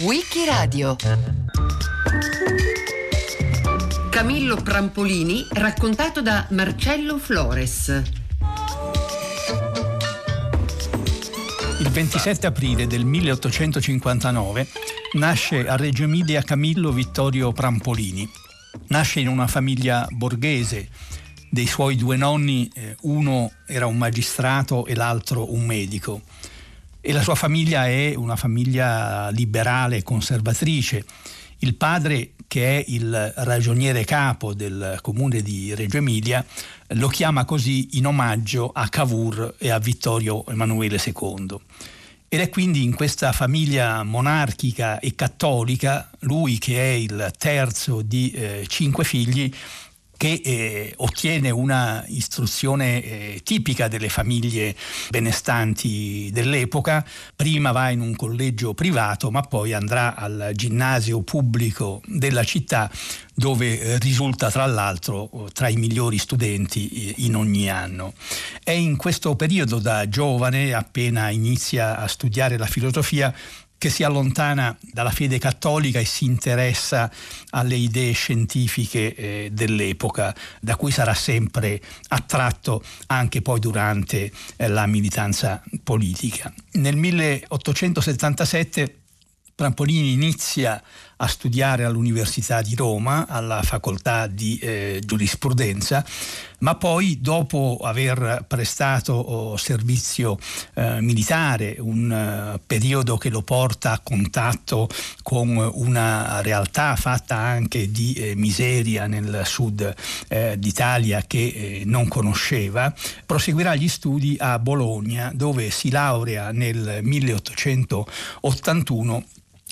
Wikiradio Camillo Prampolini raccontato da Marcello Flores Il 27 aprile del 1859 nasce a Reggio Emilia Camillo Vittorio Prampolini. Nasce in una famiglia borghese. Dei suoi due nonni, eh, uno era un magistrato e l'altro un medico. E la sua famiglia è una famiglia liberale e conservatrice. Il padre, che è il ragioniere capo del comune di Reggio Emilia, lo chiama così in omaggio a Cavour e a Vittorio Emanuele II. Ed è quindi in questa famiglia monarchica e cattolica, lui che è il terzo di eh, cinque figli, che eh, ottiene una istruzione eh, tipica delle famiglie benestanti dell'epoca. Prima va in un collegio privato, ma poi andrà al ginnasio pubblico della città dove eh, risulta tra l'altro tra i migliori studenti eh, in ogni anno. È in questo periodo da giovane, appena inizia a studiare la filosofia, che si allontana dalla fede cattolica e si interessa alle idee scientifiche eh, dell'epoca, da cui sarà sempre attratto anche poi durante eh, la militanza politica. Nel 1877 Trampolini inizia a studiare all'Università di Roma, alla facoltà di eh, giurisprudenza, ma poi dopo aver prestato oh, servizio eh, militare, un uh, periodo che lo porta a contatto con una realtà fatta anche di eh, miseria nel sud eh, d'Italia che eh, non conosceva, proseguirà gli studi a Bologna dove si laurea nel 1881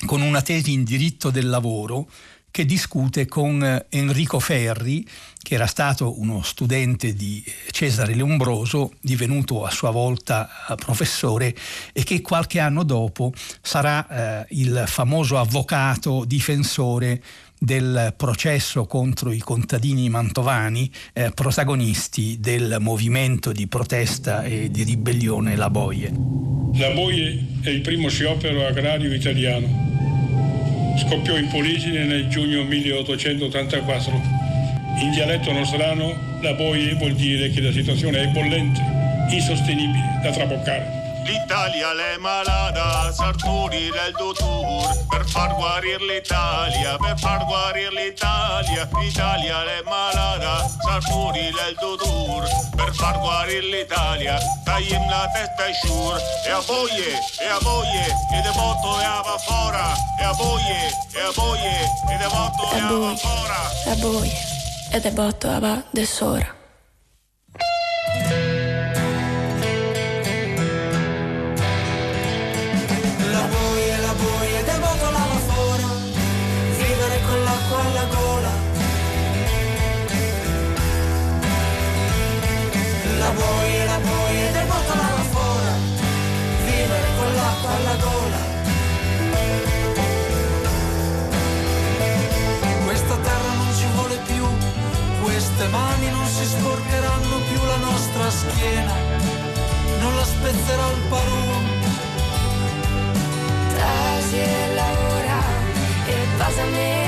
con una tesi in diritto del lavoro che discute con eh, Enrico Ferri, che era stato uno studente di Cesare Leombroso, divenuto a sua volta eh, professore e che qualche anno dopo sarà eh, il famoso avvocato difensore del processo contro i contadini mantovani, eh, protagonisti del movimento di protesta e di ribellione La Boie. La Boie è il primo sciopero agrario italiano scoppiò in Poligine nel giugno 1884. In dialetto nostrano la boia vuol dire che la situazione è bollente, insostenibile, da traboccare. L'Italia l'è malata, Sartori del dottor, per far guarire l'Italia, per far guarire l'Italia. L'Italia l'è malata, Sartori del dottor, per far guarire l'Italia. Tagliam la testa e sciur, e a voglie, e a voglie, e de voto e a va fora, e a voglie, e a voglie, e de voto e a va fora. E a voglie, e de voto e a va de sora. Mani non si sporcheranno più la nostra schiena, non la spezzerà il parum. Trasi e lavora e basame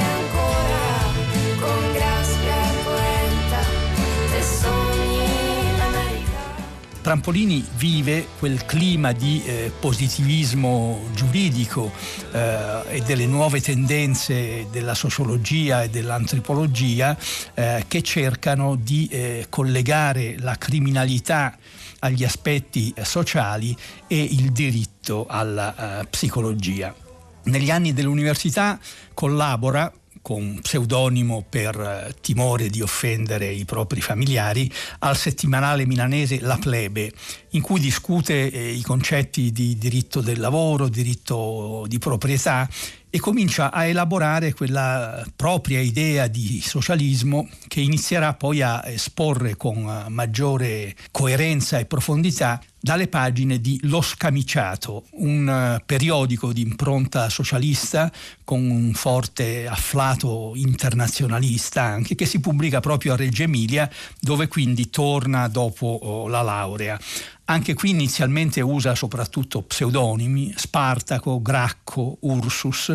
Trampolini vive quel clima di eh, positivismo giuridico eh, e delle nuove tendenze della sociologia e dell'antropologia eh, che cercano di eh, collegare la criminalità agli aspetti sociali e il diritto alla eh, psicologia. Negli anni dell'università collabora con pseudonimo per eh, timore di offendere i propri familiari, al settimanale milanese La Plebe, in cui discute eh, i concetti di diritto del lavoro, diritto di proprietà e comincia a elaborare quella propria idea di socialismo che inizierà poi a esporre con eh, maggiore coerenza e profondità dalle pagine di Lo Scamiciato, un eh, periodico di impronta socialista con un forte afflato internazionalista anche che si pubblica proprio a Reggio Emilia dove quindi torna dopo oh, la laurea. Anche qui inizialmente usa soprattutto pseudonimi, Spartaco, Gracco, Ursus,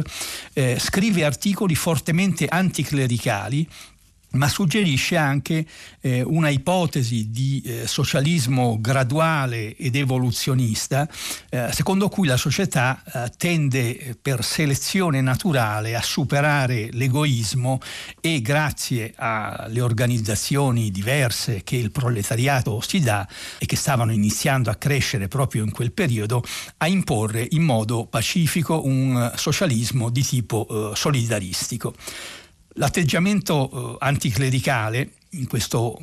eh, scrive articoli fortemente anticlericali ma suggerisce anche eh, una ipotesi di eh, socialismo graduale ed evoluzionista, eh, secondo cui la società eh, tende eh, per selezione naturale a superare l'egoismo e grazie alle organizzazioni diverse che il proletariato si dà e che stavano iniziando a crescere proprio in quel periodo, a imporre in modo pacifico un socialismo di tipo eh, solidaristico. L'atteggiamento eh, anticlericale in questo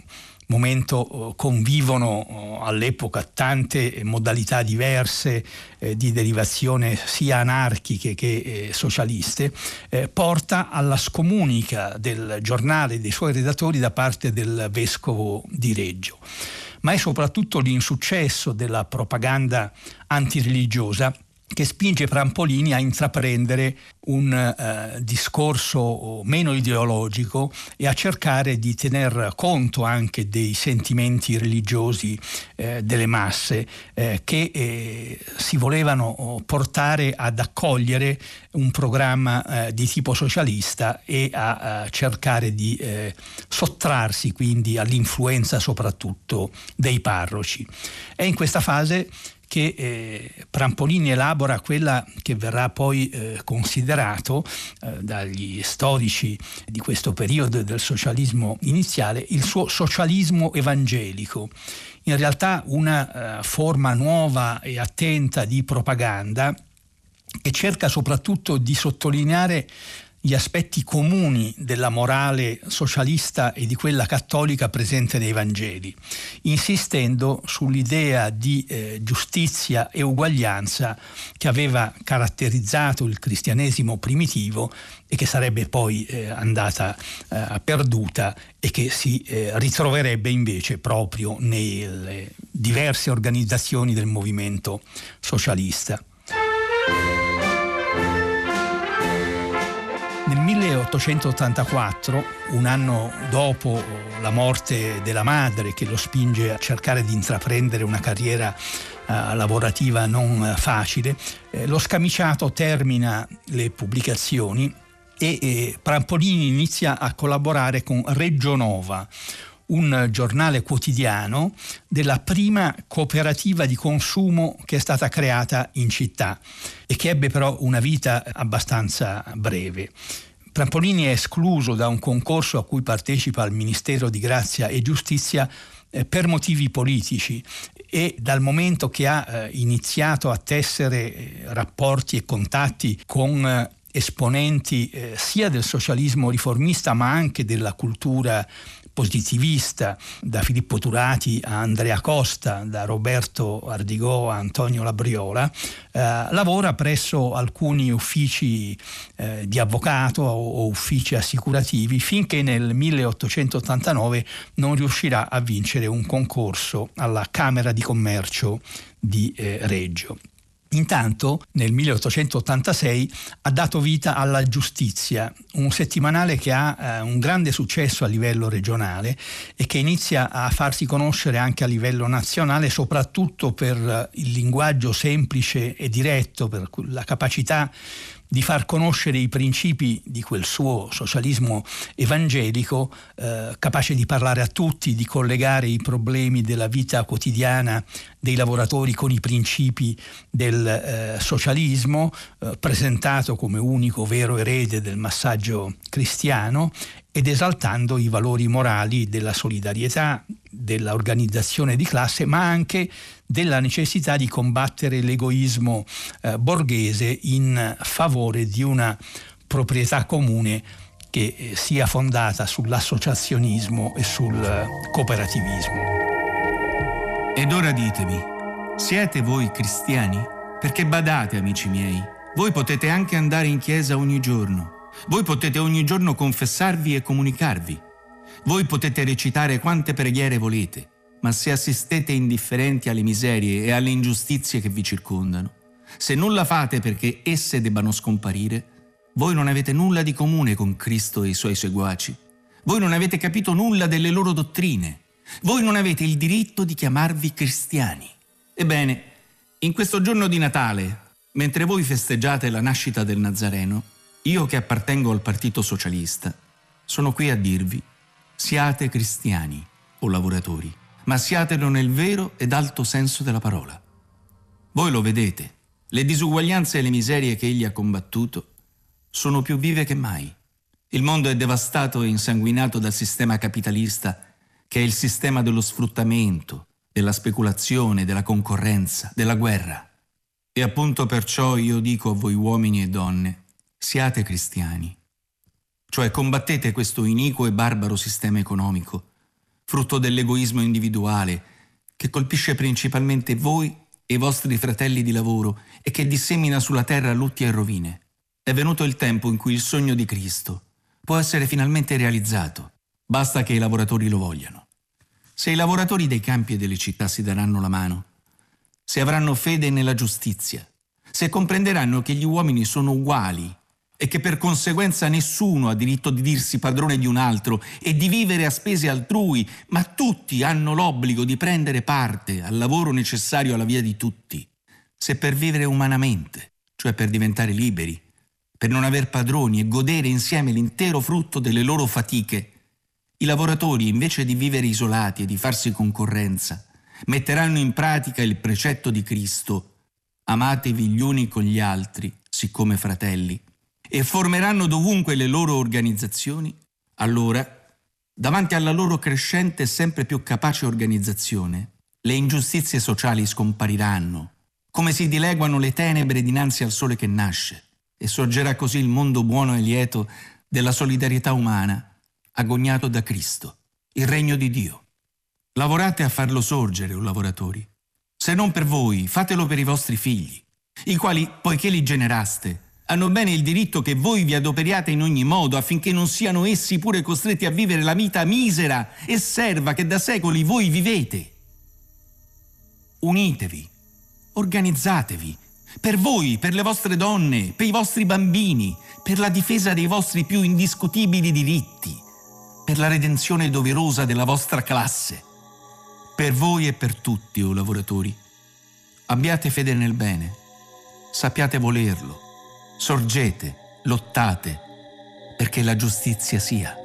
momento eh, convivono eh, all'epoca tante modalità diverse eh, di derivazione sia anarchiche che eh, socialiste, eh, porta alla scomunica del giornale e dei suoi redattori da parte del vescovo di Reggio. Ma è soprattutto l'insuccesso della propaganda antireligiosa che spinge Prampolini a intraprendere un eh, discorso meno ideologico e a cercare di tener conto anche dei sentimenti religiosi eh, delle masse eh, che eh, si volevano portare ad accogliere un programma eh, di tipo socialista e a, a cercare di eh, sottrarsi quindi all'influenza soprattutto dei parroci. È in questa fase che Prampolini elabora quella che verrà poi eh, considerato eh, dagli storici di questo periodo del socialismo iniziale il suo socialismo evangelico. In realtà una eh, forma nuova e attenta di propaganda che cerca soprattutto di sottolineare gli aspetti comuni della morale socialista e di quella cattolica presente nei Vangeli, insistendo sull'idea di eh, giustizia e uguaglianza che aveva caratterizzato il cristianesimo primitivo e che sarebbe poi eh, andata eh, perduta e che si eh, ritroverebbe invece proprio nelle diverse organizzazioni del movimento socialista. 1884, un anno dopo la morte della madre che lo spinge a cercare di intraprendere una carriera uh, lavorativa non facile, eh, lo scamiciato termina le pubblicazioni e eh, Prampolini inizia a collaborare con Reggio Nova, un giornale quotidiano della prima cooperativa di consumo che è stata creata in città e che ebbe però una vita abbastanza breve. Trampolini è escluso da un concorso a cui partecipa il Ministero di Grazia e Giustizia eh, per motivi politici e dal momento che ha eh, iniziato a tessere eh, rapporti e contatti con esponenti sia del socialismo riformista ma anche della cultura positivista, da Filippo Turati a Andrea Costa, da Roberto Ardigò a Antonio Labriola, eh, lavora presso alcuni uffici eh, di avvocato o, o uffici assicurativi finché nel 1889 non riuscirà a vincere un concorso alla Camera di Commercio di eh, Reggio. Intanto nel 1886 ha dato vita alla Giustizia, un settimanale che ha eh, un grande successo a livello regionale e che inizia a farsi conoscere anche a livello nazionale, soprattutto per il linguaggio semplice e diretto, per la capacità di far conoscere i principi di quel suo socialismo evangelico, eh, capace di parlare a tutti, di collegare i problemi della vita quotidiana dei lavoratori con i principi del eh, socialismo, eh, presentato come unico vero erede del massaggio cristiano ed esaltando i valori morali della solidarietà, dell'organizzazione di classe, ma anche della necessità di combattere l'egoismo eh, borghese in favore di una proprietà comune che eh, sia fondata sull'associazionismo e sul eh, cooperativismo. Ed ora ditemi, siete voi cristiani? Perché badate, amici miei, voi potete anche andare in chiesa ogni giorno, voi potete ogni giorno confessarvi e comunicarvi, voi potete recitare quante preghiere volete, ma se assistete indifferenti alle miserie e alle ingiustizie che vi circondano, se nulla fate perché esse debbano scomparire, voi non avete nulla di comune con Cristo e i suoi seguaci. Voi non avete capito nulla delle loro dottrine. Voi non avete il diritto di chiamarvi cristiani. Ebbene, in questo giorno di Natale, mentre voi festeggiate la nascita del Nazareno, io che appartengo al Partito Socialista, sono qui a dirvi, siate cristiani o lavoratori, ma siatelo nel vero ed alto senso della parola. Voi lo vedete, le disuguaglianze e le miserie che egli ha combattuto sono più vive che mai. Il mondo è devastato e insanguinato dal sistema capitalista, che è il sistema dello sfruttamento, della speculazione, della concorrenza, della guerra. E appunto perciò io dico a voi uomini e donne, siate cristiani. Cioè combattete questo iniquo e barbaro sistema economico, frutto dell'egoismo individuale, che colpisce principalmente voi e i vostri fratelli di lavoro e che dissemina sulla terra lutti e rovine. È venuto il tempo in cui il sogno di Cristo può essere finalmente realizzato. Basta che i lavoratori lo vogliano. Se i lavoratori dei campi e delle città si daranno la mano, se avranno fede nella giustizia, se comprenderanno che gli uomini sono uguali e che per conseguenza nessuno ha diritto di dirsi padrone di un altro e di vivere a spese altrui, ma tutti hanno l'obbligo di prendere parte al lavoro necessario alla via di tutti, se per vivere umanamente, cioè per diventare liberi, per non aver padroni e godere insieme l'intero frutto delle loro fatiche, i lavoratori, invece di vivere isolati e di farsi concorrenza, metteranno in pratica il precetto di Cristo, amatevi gli uni con gli altri, siccome fratelli, e formeranno dovunque le loro organizzazioni, allora, davanti alla loro crescente e sempre più capace organizzazione, le ingiustizie sociali scompariranno, come si dileguano le tenebre dinanzi al sole che nasce, e sorgerà così il mondo buono e lieto della solidarietà umana agognato da Cristo, il regno di Dio. Lavorate a farlo sorgere, o lavoratori. Se non per voi, fatelo per i vostri figli, i quali, poiché li generaste, hanno bene il diritto che voi vi adoperiate in ogni modo affinché non siano essi pure costretti a vivere la vita misera e serva che da secoli voi vivete. Unitevi, organizzatevi, per voi, per le vostre donne, per i vostri bambini, per la difesa dei vostri più indiscutibili diritti per la redenzione doverosa della vostra classe, per voi e per tutti, o oh lavoratori. Abbiate fede nel bene, sappiate volerlo, sorgete, lottate, perché la giustizia sia.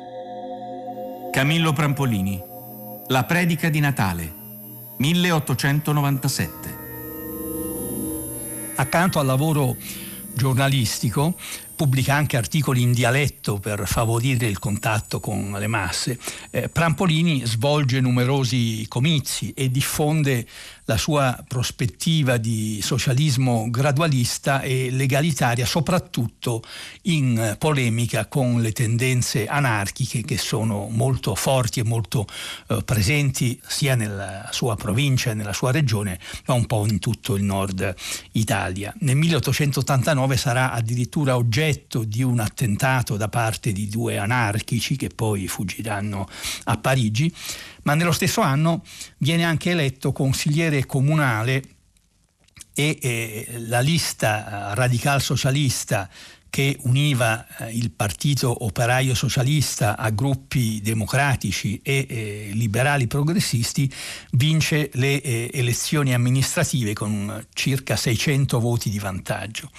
Camillo Prampolini, La predica di Natale, 1897. Accanto al lavoro giornalistico, pubblica anche articoli in dialetto per favorire il contatto con le masse. Eh, Prampolini svolge numerosi comizi e diffonde la sua prospettiva di socialismo gradualista e legalitaria, soprattutto in polemica con le tendenze anarchiche che sono molto forti e molto eh, presenti sia nella sua provincia e nella sua regione, ma un po' in tutto il nord Italia. Nel 1889 sarà addirittura oggetto di un attentato da parte di due anarchici che poi fuggiranno a Parigi ma nello stesso anno viene anche eletto consigliere comunale e eh, la lista eh, radical socialista che univa eh, il partito operaio socialista a gruppi democratici e eh, liberali progressisti vince le eh, elezioni amministrative con circa 600 voti di vantaggio.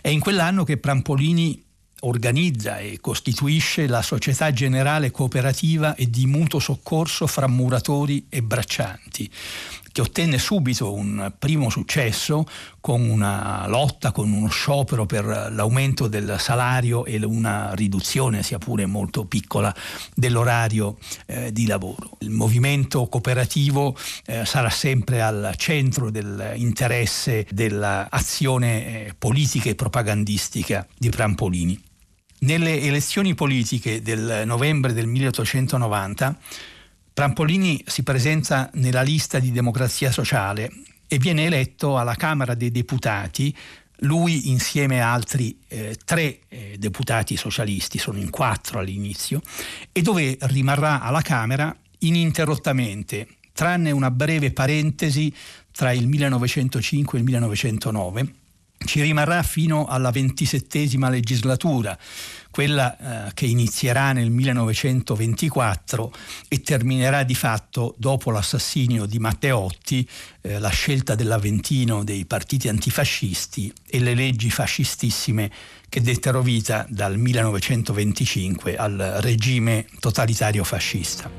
È in quell'anno che Prampolini organizza e costituisce la Società Generale Cooperativa e di Mutuo Soccorso fra Muratori e Braccianti, che ottenne subito un primo successo con una lotta, con uno sciopero per l'aumento del salario e una riduzione, sia pure molto piccola, dell'orario eh, di lavoro. Il movimento cooperativo eh, sarà sempre al centro dell'interesse dell'azione eh, politica e propagandistica di Prampolini. Nelle elezioni politiche del novembre del 1890 Prampolini si presenta nella lista di Democrazia Sociale e viene eletto alla Camera dei Deputati lui insieme a altri eh, tre eh, deputati socialisti, sono in quattro all'inizio, e dove rimarrà alla Camera ininterrottamente, tranne una breve parentesi tra il 1905 e il 1909, ci rimarrà fino alla ventisettesima legislatura, quella eh, che inizierà nel 1924 e terminerà di fatto dopo l'assassinio di Matteotti, eh, la scelta dell'Aventino dei partiti antifascisti e le leggi fascistissime che dettero vita dal 1925 al regime totalitario fascista.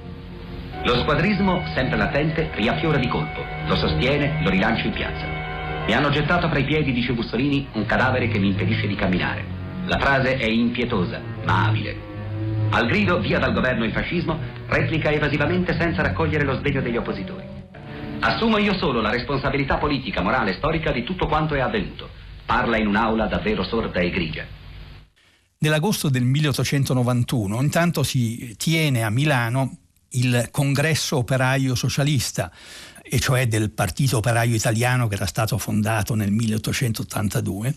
Lo squadrismo, sempre latente, riaffiora di colpo, lo sostiene, lo rilancia in piazza. Mi hanno gettato fra i piedi, dice Mussolini, un cadavere che mi impedisce di camminare. La frase è impietosa, ma abile. Al grido via dal governo il fascismo, replica evasivamente senza raccogliere lo sdegno degli oppositori. Assumo io solo la responsabilità politica, morale e storica di tutto quanto è avvenuto. Parla in un'aula davvero sorda e grigia. Nell'agosto del 1891 intanto si tiene a Milano il congresso operaio socialista, e cioè del Partito Operaio Italiano che era stato fondato nel 1882,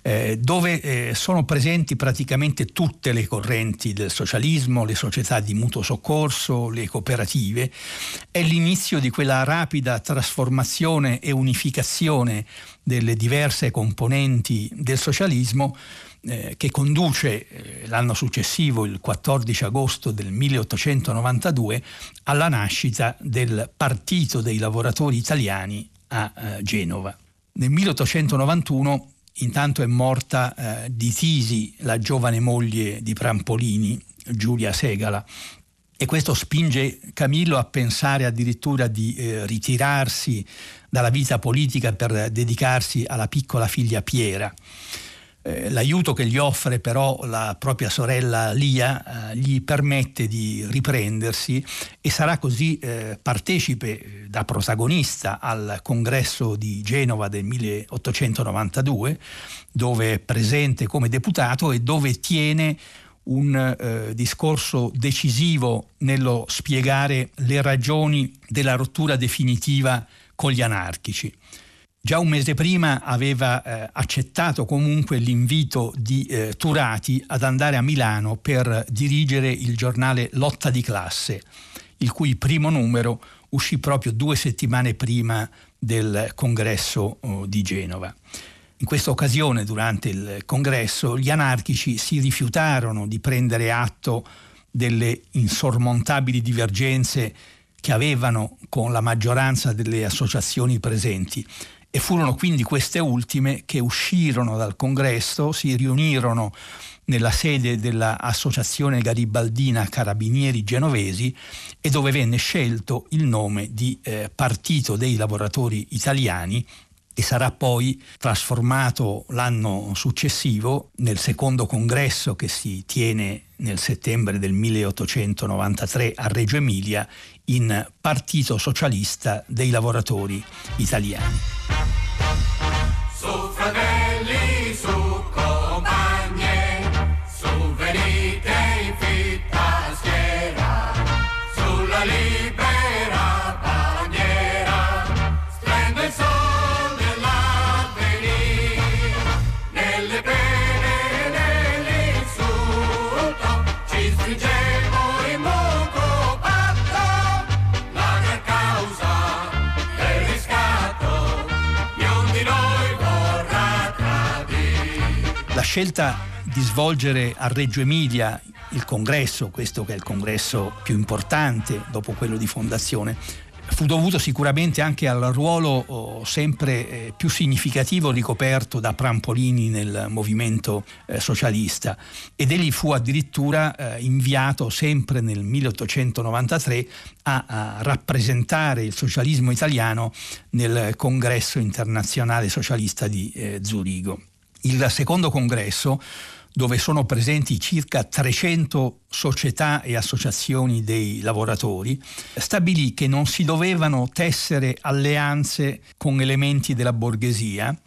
eh, dove eh, sono presenti praticamente tutte le correnti del socialismo, le società di mutuo soccorso, le cooperative. È l'inizio di quella rapida trasformazione e unificazione delle diverse componenti del socialismo eh, che conduce eh, l'anno successivo, il 14 agosto del 1892, alla nascita del Partito dei lavoratori italiani a eh, Genova. Nel 1891 intanto è morta di tisi la giovane moglie di Prampolini, Giulia Segala, e questo spinge Camillo a pensare addirittura di eh, ritirarsi dalla vita politica per dedicarsi alla piccola figlia Piera. Eh, l'aiuto che gli offre però la propria sorella Lia eh, gli permette di riprendersi e sarà così eh, partecipe eh, da protagonista al congresso di Genova del 1892 dove è presente come deputato e dove tiene un eh, discorso decisivo nello spiegare le ragioni della rottura definitiva con gli anarchici. Già un mese prima aveva eh, accettato comunque l'invito di eh, Turati ad andare a Milano per dirigere il giornale Lotta di classe, il cui primo numero uscì proprio due settimane prima del congresso oh, di Genova. In questa occasione, durante il congresso, gli anarchici si rifiutarono di prendere atto delle insormontabili divergenze che avevano con la maggioranza delle associazioni presenti e furono quindi queste ultime che uscirono dal congresso, si riunirono nella sede dell'Associazione Garibaldina Carabinieri Genovesi e dove venne scelto il nome di eh, Partito dei Lavoratori Italiani e sarà poi trasformato l'anno successivo nel secondo congresso che si tiene nel settembre del 1893 a Reggio Emilia in Partito Socialista dei Lavoratori Italiani. Su scelta di svolgere a Reggio Emilia il congresso, questo che è il congresso più importante dopo quello di fondazione, fu dovuto sicuramente anche al ruolo oh, sempre eh, più significativo ricoperto da Prampolini nel movimento eh, socialista ed egli fu addirittura eh, inviato sempre nel 1893 a, rappresentare il socialismo italiano nel congresso internazionale socialista di Zurigo. Il secondo congresso dove sono presenti circa 300 società e associazioni dei lavoratori, stabilì che non si dovevano tessere alleanze con elementi della borghesia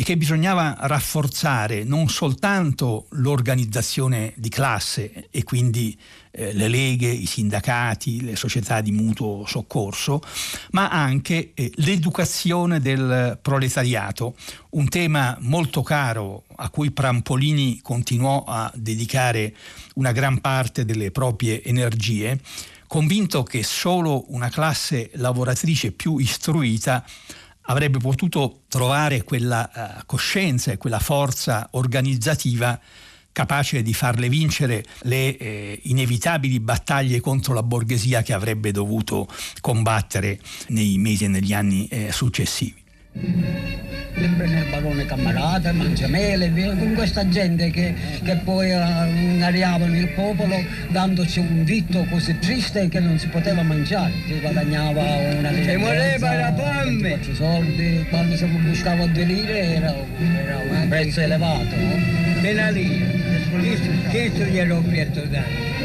e che bisognava rafforzare non soltanto l'organizzazione di classe e quindi eh, le leghe, i sindacati, le società di mutuo soccorso, ma anche eh, l'educazione del proletariato, un tema molto caro a cui Prampolini continuò a dedicare una gran parte delle proprie energie, convinto che solo una classe lavoratrice più istruita avrebbe potuto trovare quella uh, coscienza e quella forza organizzativa capace di farle vincere le eh, inevitabili battaglie contro la borghesia che avrebbe dovuto combattere nei mesi e negli anni eh, successivi nel barone Cammarata, Mangiamele, con questa gente che, che poi ingariavano il popolo dandoci un vitto così triste che non si poteva mangiare, si guadagnava una. E moreva la fame! soldi, quando si buscava due lire era, era un prezzo elevato. No? E la lira, questo glielo ho dato.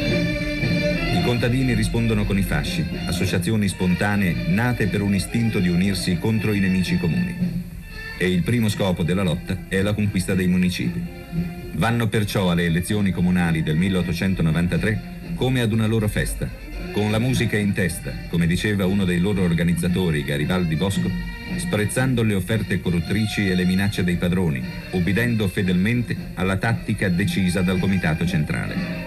I contadini rispondono con i fasci, associazioni spontanee nate per un istinto di unirsi contro i nemici comuni. E il primo scopo della lotta è la conquista dei municipi. Vanno perciò alle elezioni comunali del 1893 come ad una loro festa, con la musica in testa, come diceva uno dei loro organizzatori, Garibaldi Bosco, sprezzando le offerte corruttrici e le minacce dei padroni, obbedendo fedelmente alla tattica decisa dal Comitato Centrale.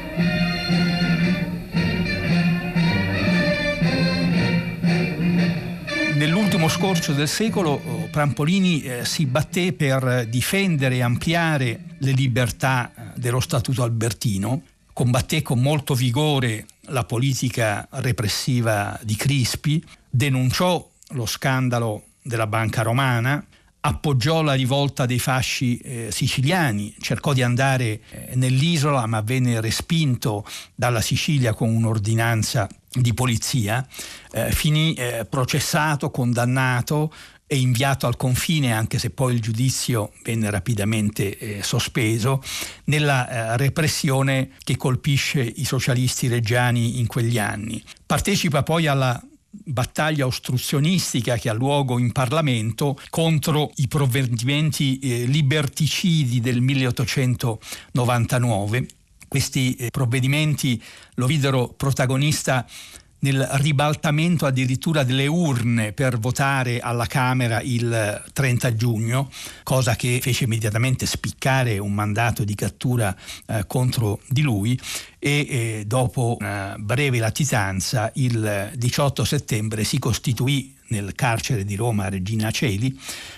Nell'ultimo scorcio del secolo oh, Prampolini eh, si batté per difendere e ampliare le libertà eh, dello Statuto albertino, combatté con molto vigore la politica repressiva di Crispi, denunciò lo scandalo della Banca Romana, appoggiò la rivolta dei fasci eh, siciliani, cercò di andare eh, nell'isola ma venne respinto dalla Sicilia con un'ordinanza di polizia, eh, finì eh, processato, condannato e inviato al confine, anche se poi il giudizio venne rapidamente eh, sospeso, nella eh, repressione che colpisce i socialisti reggiani in quegli anni. Partecipa poi alla battaglia ostruzionistica che ha luogo in Parlamento contro i provvedimenti eh, liberticidi del 1899 questi eh, provvedimenti lo videro protagonista nel ribaltamento addirittura delle urne per votare alla Camera il 30 giugno, cosa che fece immediatamente spiccare un mandato di cattura eh, contro di lui e eh, dopo una breve latitanza il 18 settembre si costituì nel carcere di Roma Regina Celi,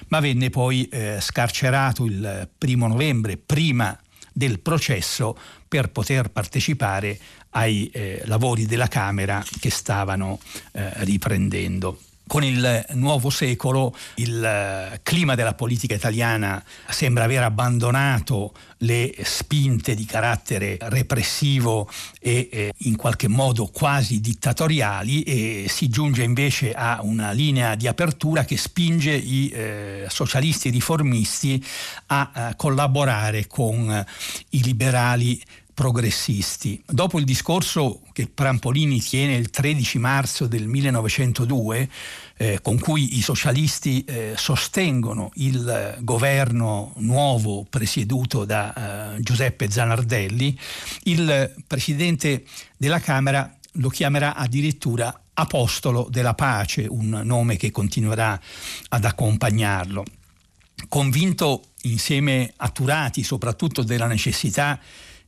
ma venne poi eh, scarcerato il primo novembre, prima del processo per poter partecipare ai eh, lavori della Camera che stavano eh, riprendendo. Con il nuovo secolo il eh, clima della politica italiana sembra aver abbandonato le spinte di carattere repressivo e eh, in qualche modo quasi dittatoriali e si giunge invece a una linea di apertura che spinge i eh, socialisti riformisti a, a collaborare con i liberali progressisti. Dopo il discorso che Prampolini tiene il 13 marzo del 1902, eh, con cui i socialisti eh, sostengono il governo nuovo presieduto da eh, Giuseppe Zanardelli, il presidente della Camera lo chiamerà addirittura Apostolo della Pace, un nome che continuerà ad accompagnarlo. Convinto insieme a Turati soprattutto della necessità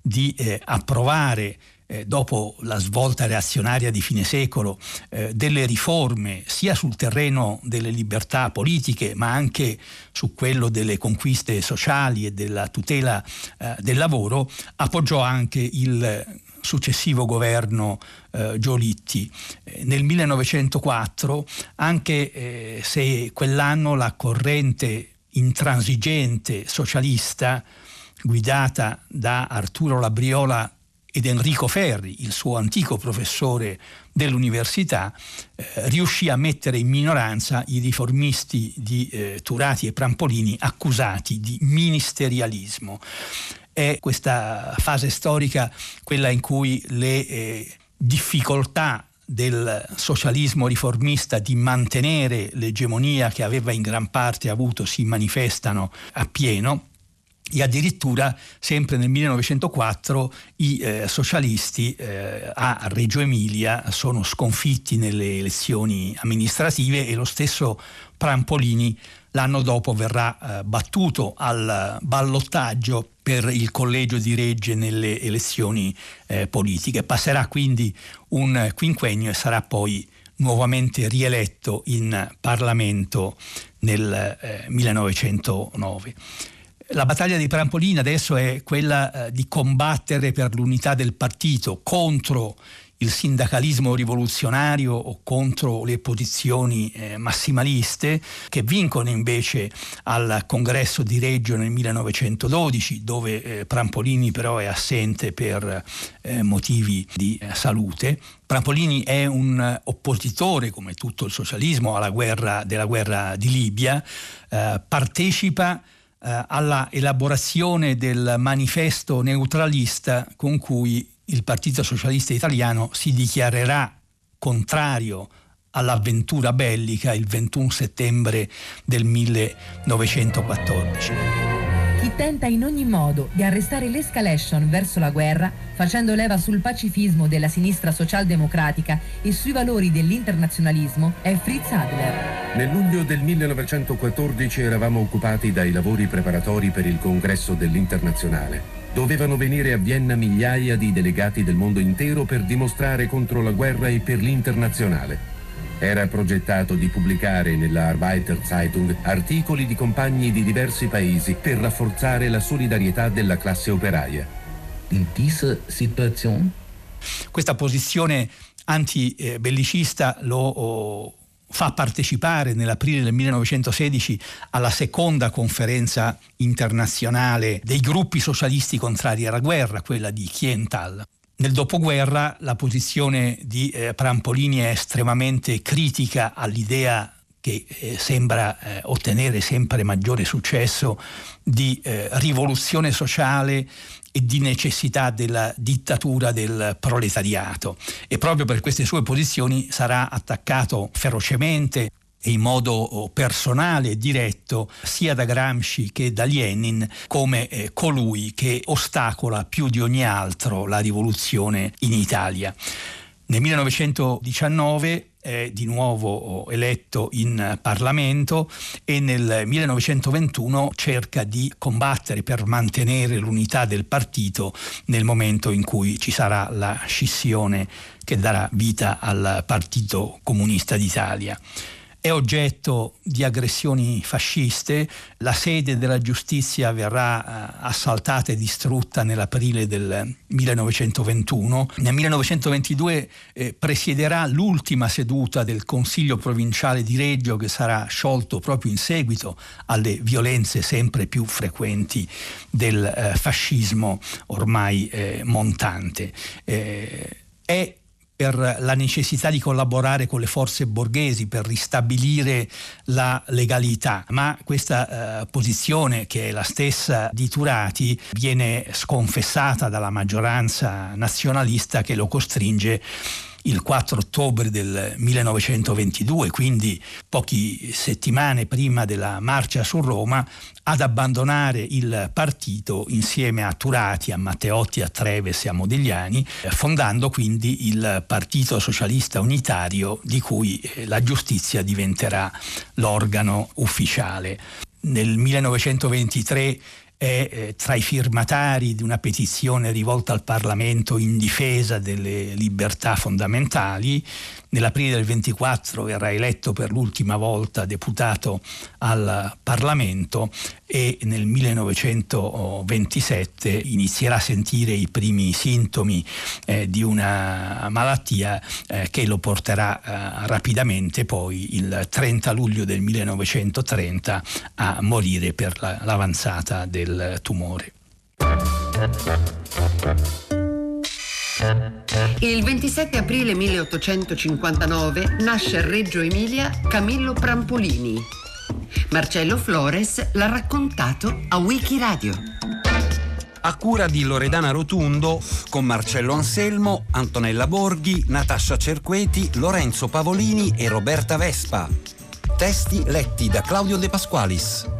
di eh, approvare eh, dopo la svolta reazionaria di fine secolo, eh, delle riforme sia sul terreno delle libertà politiche ma anche su quello delle conquiste sociali e della tutela eh, del lavoro, appoggiò anche il successivo governo eh, Giolitti. Eh, nel 1904, anche se quell'anno la corrente intransigente socialista guidata da Arturo Labriola ed Enrico Ferri, il suo antico professore dell'università, eh, riuscì a mettere in minoranza i riformisti di eh, Turati e Prampolini accusati di ministerialismo. È questa fase storica quella in cui le eh, difficoltà del socialismo riformista di mantenere l'egemonia che aveva in gran parte avuto si manifestano appieno e addirittura sempre nel 1904 i eh, socialisti eh, a Reggio Emilia sono sconfitti nelle elezioni amministrative e lo stesso Prampolini l'anno dopo verrà eh, battuto al ballottaggio per il collegio di Regge nelle elezioni eh, politiche. Passerà quindi un quinquennio e sarà poi nuovamente rieletto in Parlamento nel eh, 1909. La battaglia di Prampolini adesso è quella eh, di combattere per l'unità del partito contro il sindacalismo rivoluzionario o contro le posizioni eh, massimaliste che vincono invece al congresso di Reggio nel 1912 dove eh, Prampolini però è assente per eh, motivi di eh, salute. Prampolini è un oppositore come tutto il socialismo guerra della guerra di Libia, eh, partecipa eh, alla elaborazione del manifesto neutralista con cui il Partito Socialista Italiano si dichiarerà contrario all'avventura bellica il 21 settembre del 1914. Chi tenta in ogni modo di arrestare l'escalation verso la guerra, facendo leva sul pacifismo della sinistra socialdemocratica e sui valori dell'internazionalismo, è Fritz Adler. Nel luglio del 1914 eravamo occupati dai lavori preparatori per il congresso dell'internazionale. Dovevano venire a Vienna migliaia di delegati del mondo intero per dimostrare contro la guerra e per l'internazionale. Era progettato di pubblicare nella Arbeiter Zeitung articoli di compagni di diversi paesi per rafforzare la solidarietà della classe operaia. In diese Situation? Questa posizione anti-bellicista lo oh, fa partecipare nell'aprile del 1916 alla seconda conferenza internazionale dei gruppi socialisti contrari alla guerra, quella di Kiental. Nel dopoguerra la posizione di eh, Prampolini è estremamente critica all'idea che eh, sembra eh, ottenere sempre maggiore successo di eh, rivoluzione sociale e di necessità della dittatura del proletariato. E proprio per queste sue posizioni sarà attaccato ferocemente in modo oh, personale e diretto sia da Gramsci che da Lenin come eh, colui che ostacola più di ogni altro la rivoluzione in Italia. Nel 1919 è di nuovo eletto in Parlamento e nel 1921 cerca di combattere per mantenere l'unità del partito nel momento in cui ci sarà la scissione che darà vita al Partito Comunista d'Italia è oggetto di aggressioni fasciste, la sede della giustizia verrà eh, assaltata e distrutta nell'aprile del 1921. Nel 1922 eh, presiederà l'ultima seduta del Consiglio provinciale di Reggio che sarà sciolto proprio in seguito alle violenze sempre più frequenti del eh, fascismo ormai eh, montante. Eh, è per la necessità di collaborare con le forze borghesi per ristabilire la legalità, ma questa eh, posizione che è la stessa di Turati viene sconfessata dalla maggioranza nazionalista che lo costringe il 4 ottobre del 1922, quindi poche settimane prima della marcia su Roma, ad abbandonare il partito insieme a Turati, a Matteotti, a Treves e a Modigliani, fondando quindi il Partito Socialista Unitario di cui eh, la giustizia diventerà l'organo ufficiale. Nel 1923 è eh, tra i firmatari di una petizione rivolta al Parlamento in difesa delle libertà fondamentali. Nell'aprile del 24 verrà eletto per l'ultima volta deputato al Parlamento e nel 1927 inizierà a sentire i primi sintomi eh, di una malattia eh, che lo porterà eh, rapidamente poi il 30 luglio del 1930 a morire per la, l'avanzata del tumore. Il 27 aprile 1859 nasce a Reggio Emilia Camillo Prampolini. Marcello Flores l'ha raccontato a Wikiradio. A cura di Loredana Rotundo, con Marcello Anselmo, Antonella Borghi, Natascia Cerqueti, Lorenzo Pavolini e Roberta Vespa. Testi letti da Claudio De Pasqualis.